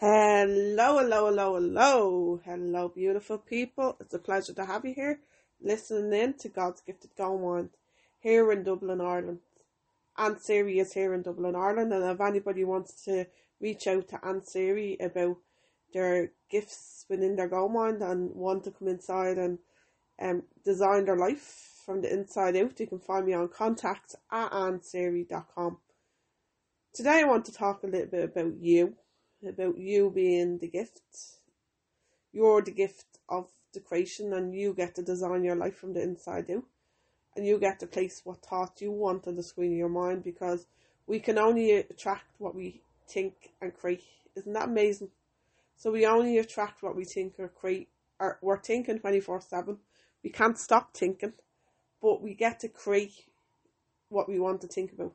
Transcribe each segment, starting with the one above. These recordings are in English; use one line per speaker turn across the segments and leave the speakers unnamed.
Hello, hello, hello, hello, hello, beautiful people. It's a pleasure to have you here, listening in to God's Gifted Gourmand here in Dublin, Ireland. Ann Seery is here in Dublin, Ireland, and if anybody wants to reach out to Ann Seery about their gifts within their gourmand and want to come inside and um, design their life from the inside out, you can find me on contact at annseery.com. Today I want to talk a little bit about you, about you being the gift. You're the gift of the creation and you get to design your life from the inside out. And you get to place what thoughts you want on the screen of your mind because we can only attract what we think and create. Isn't that amazing? So we only attract what we think or create. Or we're thinking 24 7. We can't stop thinking, but we get to create what we want to think about.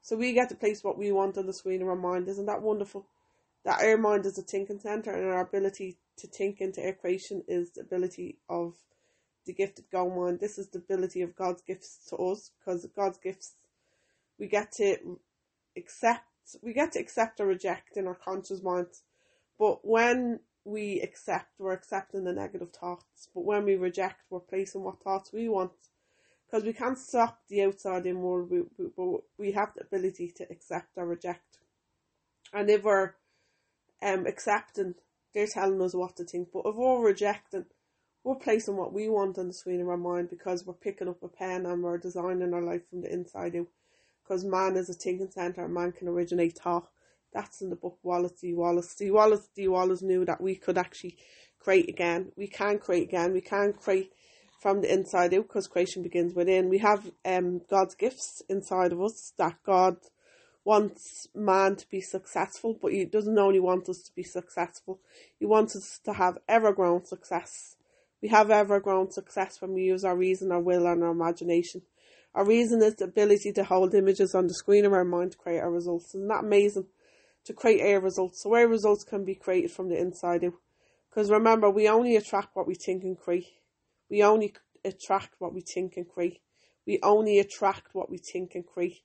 So we get to place what we want on the screen of our mind. Isn't that wonderful? That our mind is a thinking center, and our ability to think into our creation is the ability of the gifted gourmand. This is the ability of God's gifts to us, because God's gifts we get to accept. We get to accept or reject in our conscious minds. But when we accept, we're accepting the negative thoughts. But when we reject, we're placing what thoughts we want because we can't stop the outside in world, we, we, we have the ability to accept or reject. And if we're um, accepting, they're telling us what to think. But if we're rejecting, we're placing what we want on the screen of our mind because we're picking up a pen and we're designing our life from the inside out. Because man is a thinking centre man can originate thought. That's in the book Wallace D. Wattles. D. Wallace D. Wattles knew that we could actually create again. We can create again. We can create from the inside out because creation begins within. We have um, God's gifts inside of us that God wants man to be successful, but He doesn't only want us to be successful, He wants us to have ever grown success. We have ever grown success when we use our reason, our will, and our imagination. Our reason is the ability to hold images on the screen of our mind to create our results. Isn't that amazing? To create our results. So our results can be created from the inside out. Because remember, we only attract what we think and create. We only attract what we think and create. We only attract what we think and create.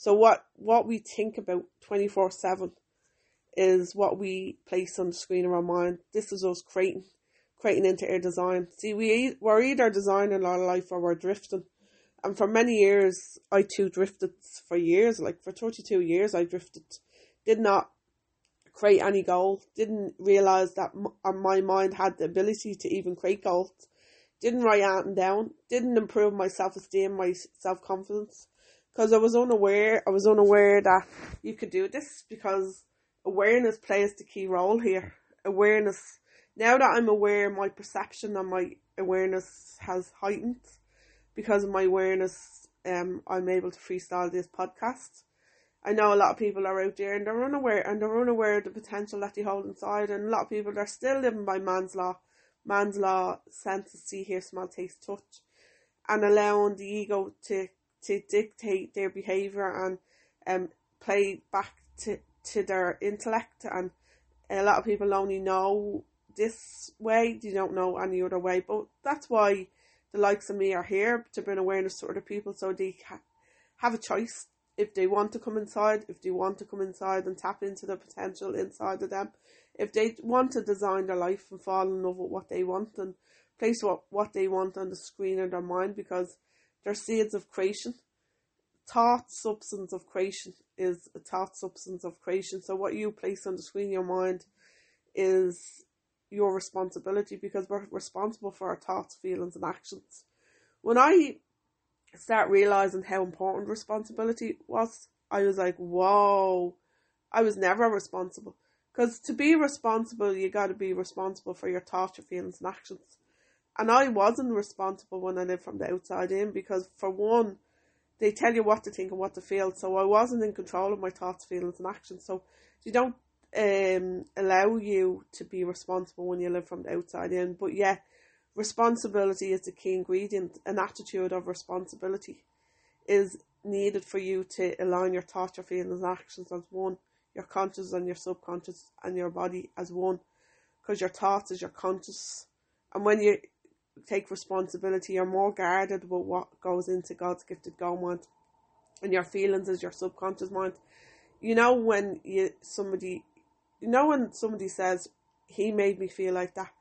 So what what we think about twenty four seven is what we place on the screen of our mind. This is us creating, creating into our design. See, we we're either designing our life or we're drifting. And for many years, I too drifted for years. Like for thirty two years, I drifted. Did not create any goal. Didn't realize that uh, my mind had the ability to even create goals didn't write anything down, didn't improve my self esteem, my self confidence, because I was unaware. I was unaware that you could do this because awareness plays the key role here. Awareness. Now that I'm aware, my perception and my awareness has heightened because of my awareness. Um, I'm able to freestyle this podcast. I know a lot of people are out there and they're unaware and they're unaware of the potential that they hold inside, and a lot of people are still living by man's law man's law, senses, see, hear, smell, taste, touch, and allowing the ego to, to dictate their behaviour and um, play back to, to their intellect. And a lot of people only know this way, they don't know any other way. But that's why the likes of me are here to bring awareness to other people so they ha- have a choice if they want to come inside, if they want to come inside and tap into the potential inside of them, if they want to design their life and fall in love with what they want and place what, what they want on the screen of their mind because they're seeds of creation. Thought substance of creation is a thought substance of creation. So what you place on the screen your mind is your responsibility because we're responsible for our thoughts, feelings and actions. When I start realizing how important responsibility was, I was like, whoa, I was never responsible. Because to be responsible, you got to be responsible for your thoughts, your feelings, and actions. And I wasn't responsible when I lived from the outside in because, for one, they tell you what to think and what to feel. So I wasn't in control of my thoughts, feelings, and actions. So you don't um, allow you to be responsible when you live from the outside in. But yeah, responsibility is the key ingredient. An attitude of responsibility is needed for you to align your thoughts, your feelings, and actions as one your conscious and your subconscious and your body as one because your thoughts is your conscious and when you take responsibility. You're more guarded with what goes into God's gifted gourmand and your feelings is your subconscious mind. You know when you somebody you know when somebody says he made me feel like that.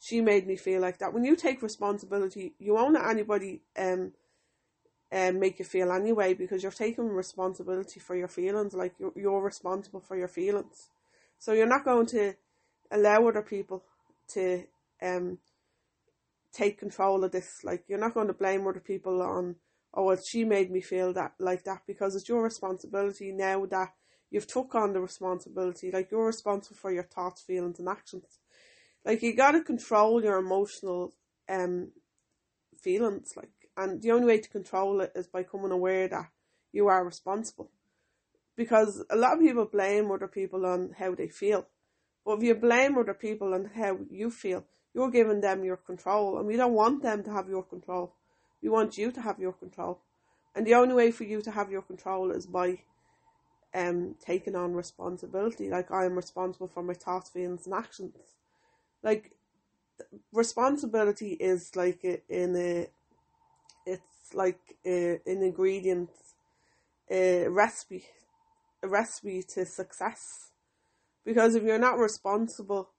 She made me feel like that. When you take responsibility you won't let anybody um um, make you feel anyway because you're taking responsibility for your feelings. Like you're, you're responsible for your feelings. So you're not going to allow other people to um take control of this like you're not going to blame other people on oh well she made me feel that like that because it's your responsibility now that you've took on the responsibility like you're responsible for your thoughts feelings and actions like you got to control your emotional um feelings like and the only way to control it is by becoming aware that you are responsible. Because a lot of people blame other people on how they feel. But if you blame other people on how you feel, you're giving them your control. And we don't want them to have your control. We want you to have your control. And the only way for you to have your control is by um taking on responsibility. Like I am responsible for my thoughts, feelings and actions. Like responsibility is like in a it's like uh, an ingredient, a recipe, a recipe to success. Because if you're not responsible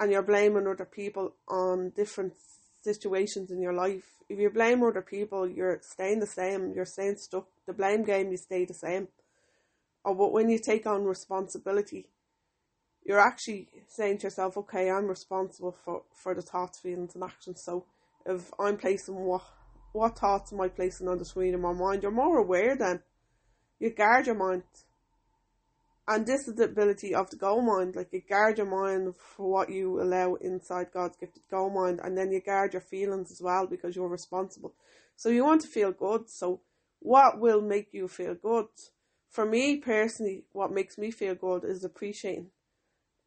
and you're blaming other people on different situations in your life, if you blame other people, you're staying the same, you're staying stuck. The blame game, you stay the same. Or but when you take on responsibility, you're actually saying to yourself, okay, I'm responsible for, for the thoughts, feelings, and actions. So if I'm placing what what thoughts am I placing on the screen in my mind, you're more aware then. You guard your mind. And this is the ability of the goal mind. Like you guard your mind for what you allow inside God's gifted goal mind, and then you guard your feelings as well because you're responsible. So you want to feel good. So what will make you feel good? For me personally, what makes me feel good is appreciating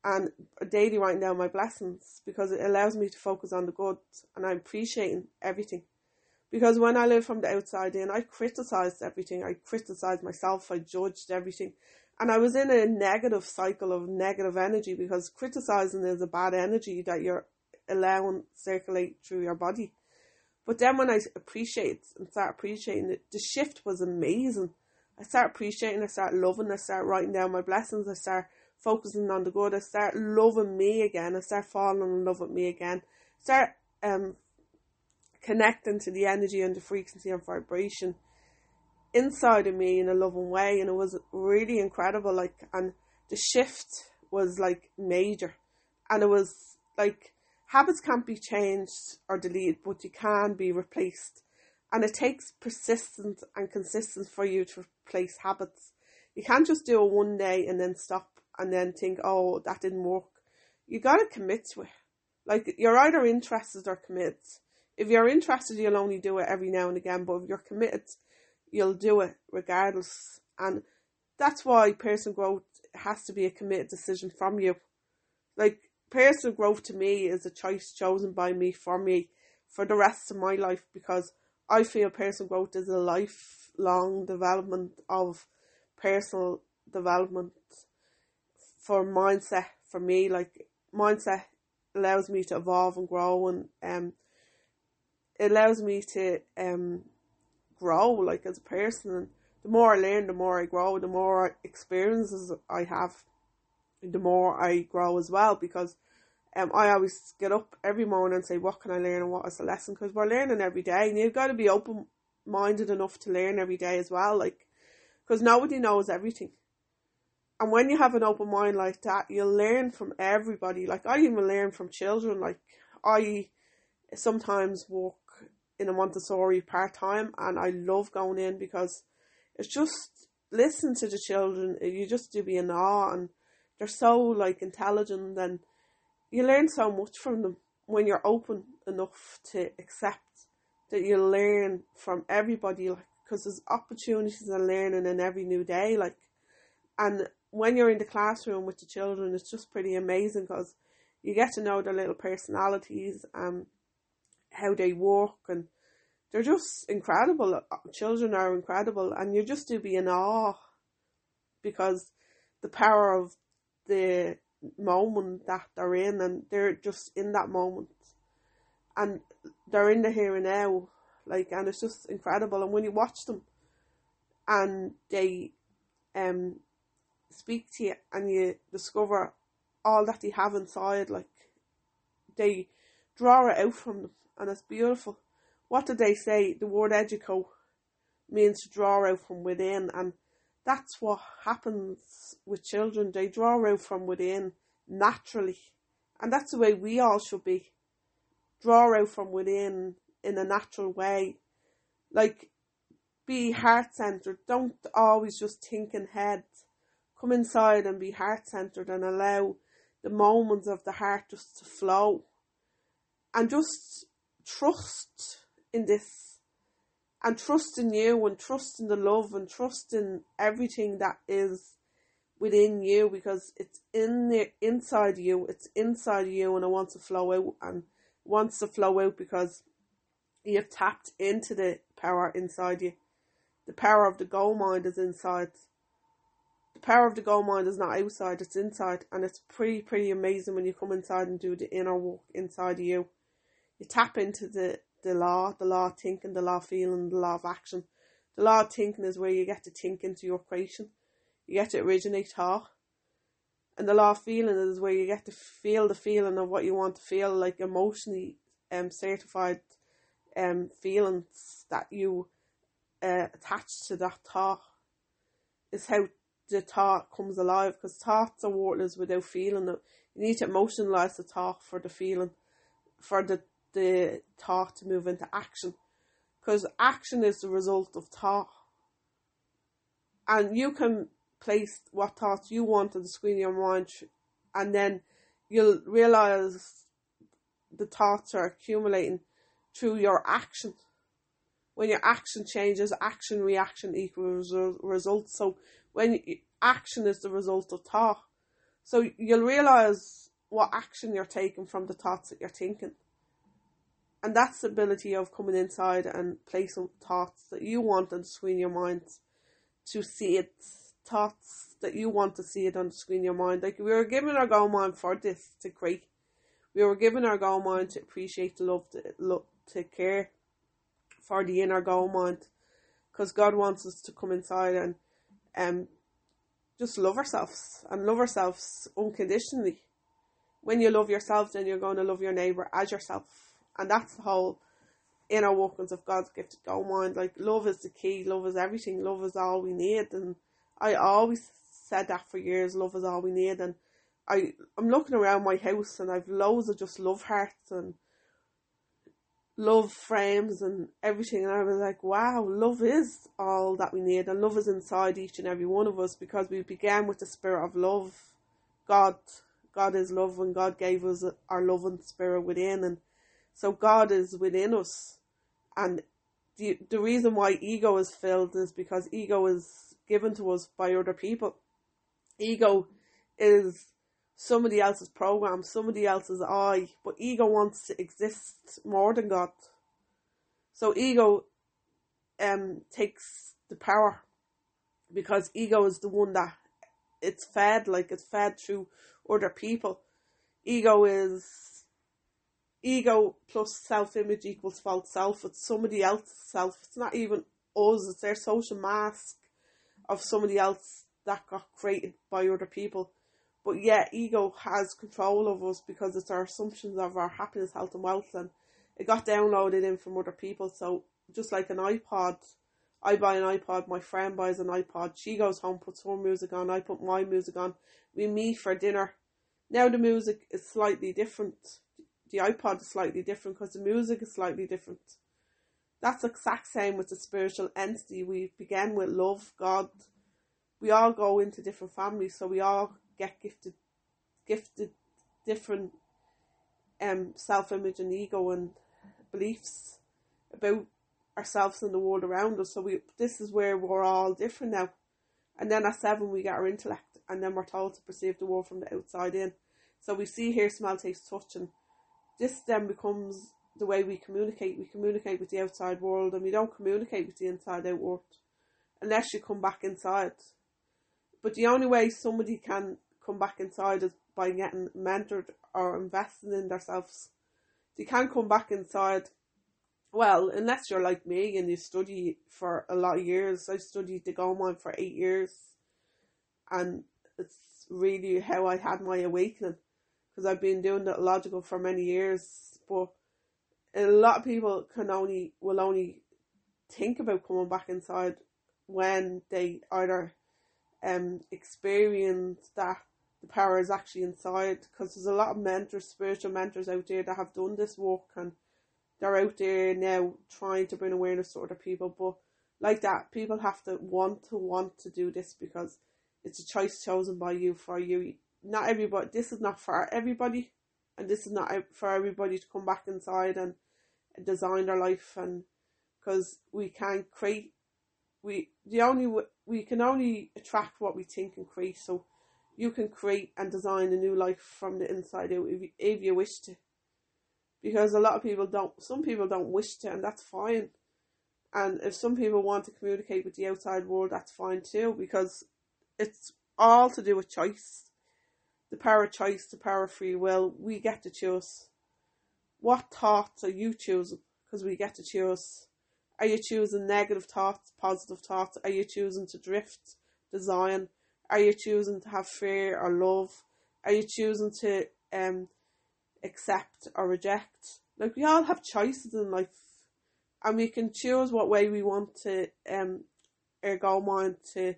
and daily writing down my blessings because it allows me to focus on the good and I'm appreciating everything. Because when I lived from the outside in, I criticized everything. I criticized myself. I judged everything. And I was in a negative cycle of negative energy because criticizing is a bad energy that you're allowing circulate through your body. But then when I appreciate and start appreciating it, the shift was amazing. I start appreciating, I start loving, I start writing down my blessings, I start focusing on the good, I start loving me again, I start falling in love with me again, start um connecting to the energy and the frequency and vibration inside of me in a loving way and it was really incredible like and the shift was like major. And it was like habits can't be changed or deleted but you can be replaced. And it takes persistence and consistency for you to replace habits. You can't just do it one day and then stop and then think oh that didn't work. You got to commit to it. Like you're either interested or committed. If you're interested, you'll only do it every now and again, but if you're committed, you'll do it regardless. And that's why personal growth has to be a committed decision from you. Like, personal growth to me is a choice chosen by me for me for the rest of my life because I feel personal growth is a lifelong development of personal development for mindset for me. Like, mindset allows me to evolve and grow and um it allows me to um grow like as a person and the more I learn the more I grow the more experiences I have the more I grow as well because um I always get up every morning and say what can I learn and what is the lesson? Because we're learning every day and you've got to be open minded enough to learn every day as well like because nobody knows everything. And when you have an open mind like that you'll learn from everybody. Like I even learn from children like I sometimes walk in a Montessori part time, and I love going in because it's just listen to the children. Uh, you just do be in awe, and they're so like intelligent, and you learn so much from them when you're open enough to accept that you learn from everybody. Like because there's opportunities and learning in every new day, like and when you're in the classroom with the children, it's just pretty amazing because you get to know their little personalities and how they walk and they're just incredible. Children are incredible and you just do be in awe because the power of the moment that they're in and they're just in that moment and they're in the here and now like and it's just incredible and when you watch them and they um speak to you and you discover all that they have inside, like they draw it out from them, and it's beautiful. What did they say? The word educo means to draw out from within, and that's what happens with children. They draw out from within naturally, and that's the way we all should be. Draw out from within in a natural way, like be heart centered. Don't always just think in head. Come inside and be heart centered and allow the moments of the heart just to flow. And just trust in this. And trust in you and trust in the love and trust in everything that is within you because it's in the inside you, it's inside you and it wants to flow out and wants to flow out because you've tapped into the power inside you. The power of the gold mind is inside. The power of the gold mind is not outside, it's inside. And it's pretty, pretty amazing when you come inside and do the inner work inside of you. You tap into the, the law, the law of thinking, the law of feeling, the law of action. The law of thinking is where you get to think into your creation. You get to originate thought. And the law of feeling is where you get to feel the feeling of what you want to feel, like emotionally um, certified um, feelings that you uh, attached to that thought is how the thought comes alive because thoughts are worthless without feeling. You need to emotionalize the thought for the feeling, for the, the thought to move into action. Because action is the result of thought. And you can place what thoughts you want on the screen of your mind and then you'll realize the thoughts are accumulating through your action when your action changes, action reaction equals result. So when you, action is the result of thought, so you'll realize what action you're taking from the thoughts that you're thinking. And that's the ability of coming inside and placing thoughts that you want on the screen your mind to see it, thoughts that you want to see it on the screen your mind. Like we were given our goal mind for this to create. We were given our goal mind to appreciate, to love, to, love, to care for the inner goal mind because God wants us to come inside and um, just love ourselves and love ourselves unconditionally. When you love yourself, then you're going to love your neighbour as yourself. And that's the whole inner workings of God's gifted goal mind. Like, love is the key, love is everything, love is all we need. And I always said that for years love is all we need. And I, I'm looking around my house and I've loads of just love hearts and love frames and everything and I was like, wow, love is all that we need and love is inside each and every one of us because we began with the spirit of love. God God is love and God gave us our loving spirit within and so God is within us and the the reason why ego is filled is because ego is given to us by other people. Ego is somebody else's program, somebody else's I, but ego wants to exist more than God. So ego um takes the power because ego is the one that it's fed, like it's fed through other people. Ego is ego plus self image equals false self. It's somebody else's self. It's not even us, it's their social mask of somebody else that got created by other people but yet, ego has control of us because it's our assumptions of our happiness, health, and wealth, and it got downloaded in from other people. So, just like an iPod, I buy an iPod, my friend buys an iPod, she goes home, puts her music on, I put my music on, we meet for dinner. Now, the music is slightly different. The iPod is slightly different because the music is slightly different. That's the exact same with the spiritual entity. We began with love, God. We all go into different families, so we all get gifted gifted different um self image and ego and beliefs about ourselves and the world around us. So we this is where we're all different now. And then at seven we get our intellect and then we're told to perceive the world from the outside in. So we see, hear, smell, taste, touch and this then becomes the way we communicate. We communicate with the outside world and we don't communicate with the inside out world unless you come back inside. But the only way somebody can come back inside is by getting mentored or investing in themselves. They can't come back inside. Well, unless you're like me and you study for a lot of years. I studied the gold mine for eight years, and it's really how I had my awakening because I've been doing the logical for many years, but a lot of people can only will only think about coming back inside when they either um experience that the power is actually inside because there's a lot of mentors, spiritual mentors out there that have done this work and they're out there now trying to bring awareness to other people. But like that, people have to want to want to do this because it's a choice chosen by you for you. Not everybody. This is not for everybody, and this is not for everybody to come back inside and design their life and because we can't create. We the only we can only attract what we think and create. So you can create and design a new life from the inside out if you, if you wish to because a lot of people don't some people don't wish to and that's fine and if some people want to communicate with the outside world that's fine too because it's all to do with choice the power of choice the power of free will we get to choose. What thoughts are you choosing? Because we get to choose. Are you choosing negative thoughts positive thoughts? Are you choosing to drift design? Are you choosing to have fear or love? Are you choosing to um accept or reject. Like we all have choices in life, and we can choose what way we want to um our goal mind to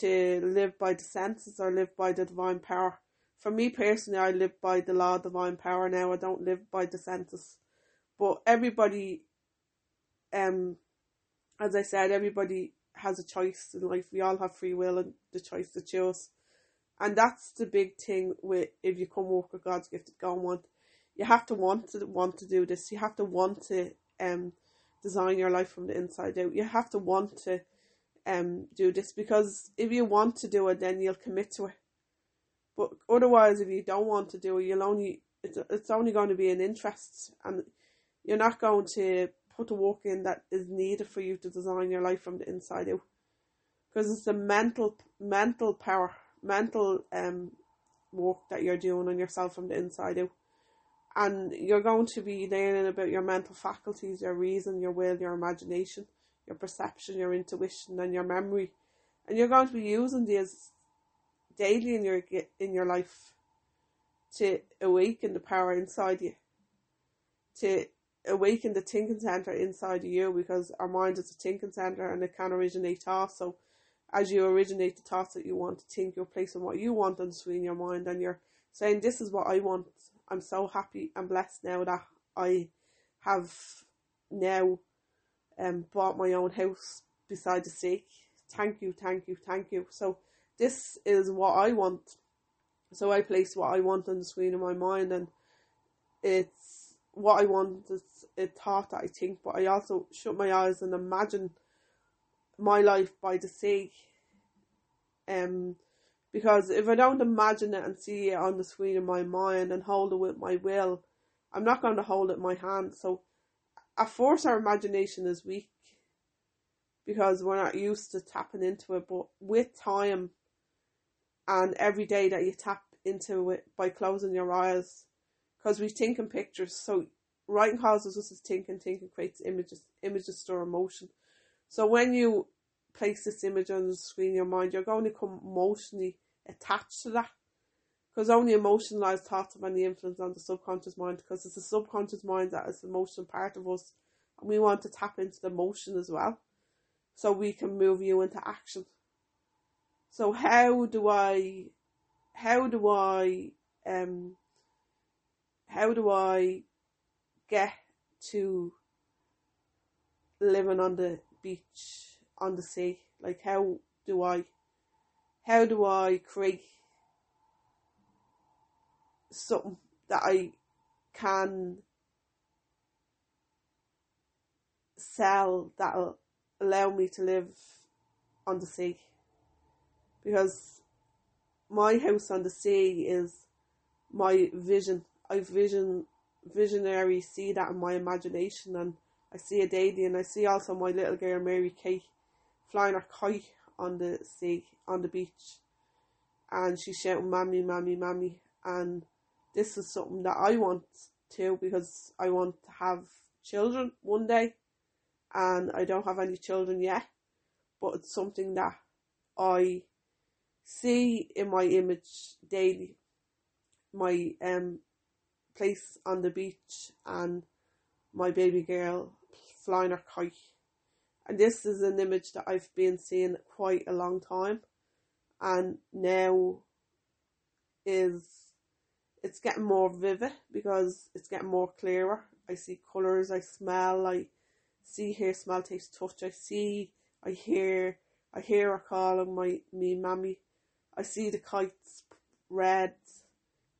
to live by the senses or live by the divine power. For me personally, I live by the law of divine power now. I don't live by the senses, but everybody, um, as I said, everybody has a choice in life. We all have free will and the choice to choose. And that's the big thing with if you come work with God's gifted God want. You have to want to want to do this. You have to want to um design your life from the inside out. You have to want to um do this because if you want to do it then you'll commit to it. But otherwise if you don't want to do it you'll only it's it's only going to be an interest and you're not going to put the work in that is needed for you to design your life from the inside out because it's a mental mental power mental um work that you're doing on yourself from the inside out. And you're going to be learning about your mental faculties, your reason, your will, your imagination, your perception, your intuition, and your memory. And you're going to be using these daily in your in your life to awaken the power inside you, to awaken the thinking center inside of you, because our mind is a thinking center and it can originate thoughts. So as you originate the thoughts that you want to think, you're placing what you want on the screen in your mind and you're saying, This is what I want. I'm so happy and blessed now that I have now um bought my own house beside the sea. Thank you, thank you, thank you. So this is what I want. So I place what I want on the screen in my mind and it's what I want, it's a thought that I think, but I also shut my eyes and imagine my life by the sea. Um, because if I don't imagine it and see it on the screen in my mind and hold it with my will, I'm not going to hold it in my hand. So, at first, our imagination is weak because we're not used to tapping into it. But with time and every day that you tap into it by closing your eyes, because we think in pictures, so writing causes us to think and thinking creates images. Images store emotion. So when you place this image on the screen in your mind, you're going to come emotionally attached to that. Because only emotionalized thoughts have any influence on the subconscious mind, because it's the subconscious mind that is the emotional part of us, and we want to tap into the emotion as well, so we can move you into action. So how do I, how do I, um, how do I get to living on the beach on the sea? Like how do I how do I create something that I can sell that'll allow me to live on the sea? Because my house on the sea is my vision. I vision visionary see that in my imagination and I see a daily and I see also my little girl Mary Kate flying her kite on the sea, on the beach. And she's shouting, Mammy, Mammy, Mammy. And this is something that I want to because I want to have children one day. And I don't have any children yet. But it's something that I see in my image daily my um place on the beach and my baby girl flying her kite. And this is an image that I've been seeing quite a long time and now is it's getting more vivid because it's getting more clearer. I see colours, I smell, I see, hear, smell, taste, touch. I see, I hear, I hear her calling my me mammy. I see the kites, red,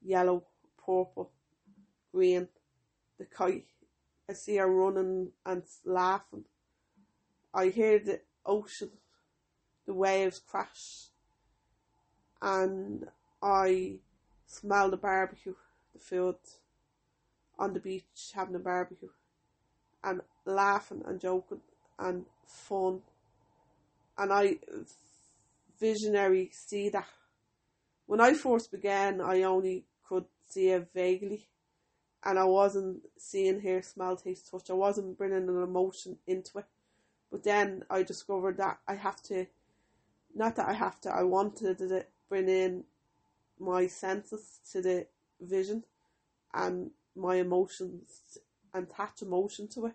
yellow, purple, green. The kite. I see her running and laughing. I hear the ocean, the waves crash, and I smell the barbecue, the food on the beach having a barbecue, and laughing and joking and fun. And I visionary see that. When I first began, I only could see it vaguely, and I wasn't seeing, hear, smell, taste, touch. I wasn't bringing an emotion into it. But then I discovered that I have to, not that I have to, I wanted to bring in my senses to the vision and my emotions and attach emotion to it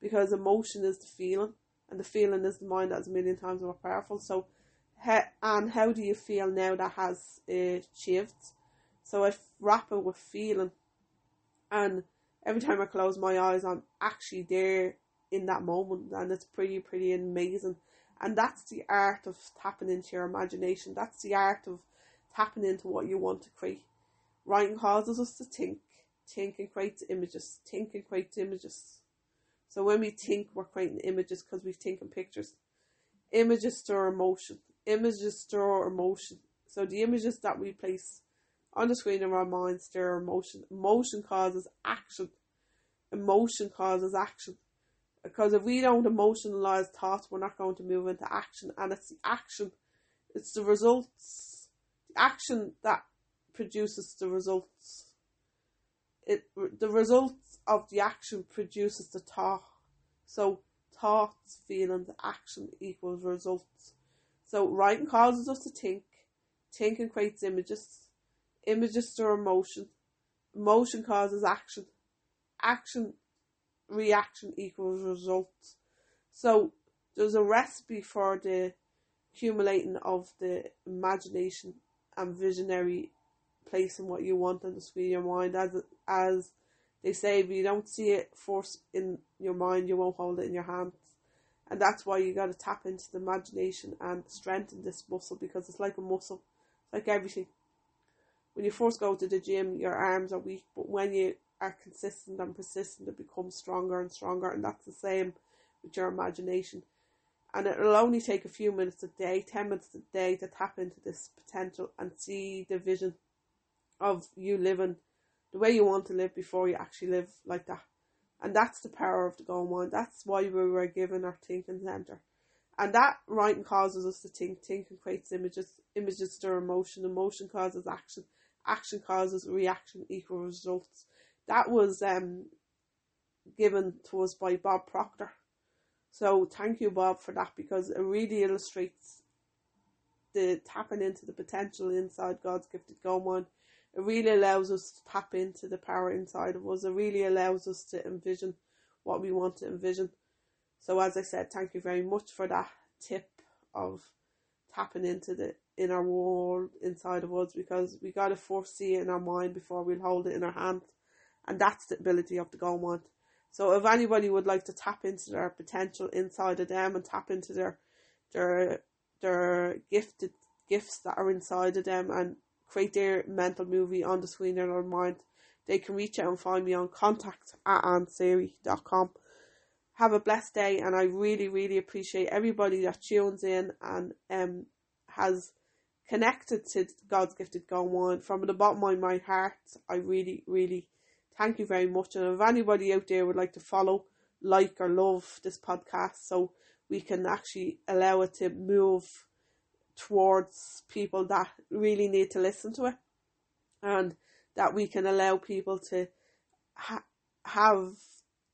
because emotion is the feeling and the feeling is the mind that's a million times more powerful. So, and how do you feel now that has uh, achieved? So I wrap it with feeling, and every time I close my eyes, I'm actually there in that moment, and it's pretty, pretty amazing. And that's the art of tapping into your imagination. That's the art of tapping into what you want to create. Writing causes us to think, think and create images, think and create images. So when we think, we're creating images because we think in pictures. Images store emotion. Images store emotion. So the images that we place on the screen of our mind stir emotion. Emotion causes action. Emotion causes action. Because if we don't emotionalize thoughts, we're not going to move into action. And it's the action, it's the results, action that produces the results. It the results of the action produces the thought. So thoughts, feelings, action equals results. So writing causes us to think. Thinking creates images. Images store emotion. Emotion causes action. Action, reaction equals results. So there's a recipe for the accumulating of the imagination and visionary place in what you want on the screen of your mind as as they say if you don't see it force in your mind, you won't hold it in your hands. And that's why you got to tap into the imagination and strengthen this muscle because it's like a muscle, like everything. When you first go to the gym, your arms are weak, but when you are consistent and persistent, it becomes stronger and stronger. And that's the same with your imagination. And it'll only take a few minutes a day, 10 minutes a day, to tap into this potential and see the vision of you living the way you want to live before you actually live like that. And that's the power of the Go Mind. That's why we were given our thinking center. And that writing causes us to think, thinking creates images, images stir emotion, emotion causes action, action causes reaction equal results. That was um given to us by Bob Proctor. So thank you, Bob, for that because it really illustrates the tapping into the potential inside God's gifted Go Mind it really allows us to tap into the power inside of us. It really allows us to envision what we want to envision. So as I said, thank you very much for that tip of tapping into the inner world inside of us because we gotta foresee it in our mind before we'll hold it in our hand. And that's the ability of the Go Mind. So if anybody would like to tap into their potential inside of them and tap into their their their gifted gifts that are inside of them and create their mental movie on the screen in their mind, they can reach out and find me on contact at annseery.com. Have a blessed day, and I really, really appreciate everybody that tunes in and um has connected to God's gifted Go Mind from the bottom of my heart. I really, really thank you very much. And if anybody out there would like to follow, like, or love this podcast, so we can actually allow it to move towards people that really need to listen to it and that we can allow people to ha- have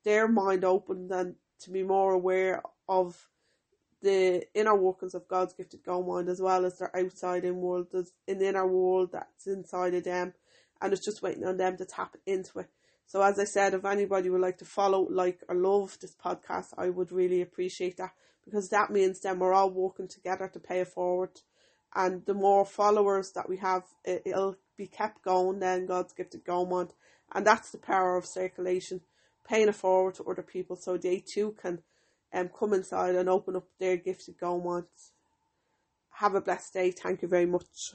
their mind opened and to be more aware of the inner workings of God's gifted go mind as well as their outside in world. There's an inner world that's inside of them and it's just waiting on them to tap into it. So as I said, if anybody would like to follow, like or love this podcast, I would really appreciate that because that means then we're all working together to pay it forward. And the more followers that we have, it, will be kept going then God's gifted going on. And that's the power of circulation, paying it forward to other people so they too can um, come inside and open up their gifted going. Have a blessed day. Thank you very much.